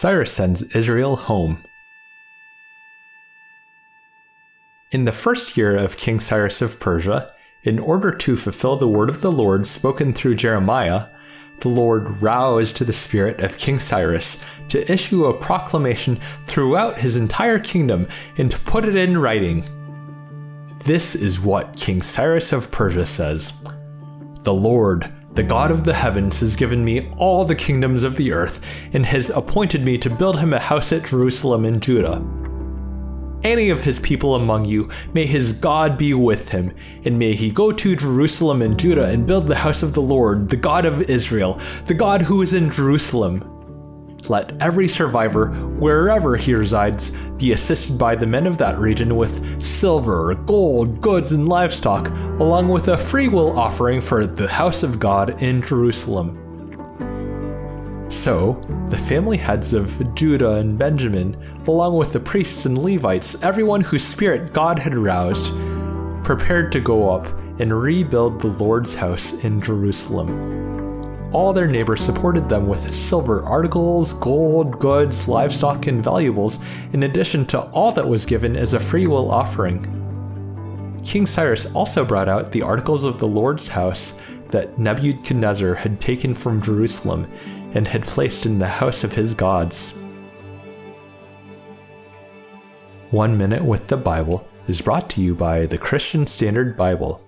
Cyrus sends Israel home. In the first year of King Cyrus of Persia, in order to fulfill the word of the Lord spoken through Jeremiah, the Lord roused the spirit of King Cyrus to issue a proclamation throughout his entire kingdom and to put it in writing. This is what King Cyrus of Persia says The Lord, the God of the heavens, has given me all the kingdoms of the earth and has appointed me to build him a house at Jerusalem in Judah any of his people among you, may his God be with him, and may he go to Jerusalem and Judah and build the house of the Lord, the God of Israel, the God who is in Jerusalem. Let every survivor, wherever he resides, be assisted by the men of that region with silver, gold, goods, and livestock, along with a freewill offering for the house of God in Jerusalem. So, the family heads of Judah and Benjamin, along with the priests and Levites, everyone whose spirit God had aroused, prepared to go up and rebuild the Lord's house in Jerusalem. All their neighbors supported them with silver articles, gold, goods, livestock, and valuables, in addition to all that was given as a freewill offering. King Cyrus also brought out the articles of the Lord's house that Nebuchadnezzar had taken from Jerusalem and had placed in the house of his gods. One Minute with the Bible is brought to you by the Christian Standard Bible.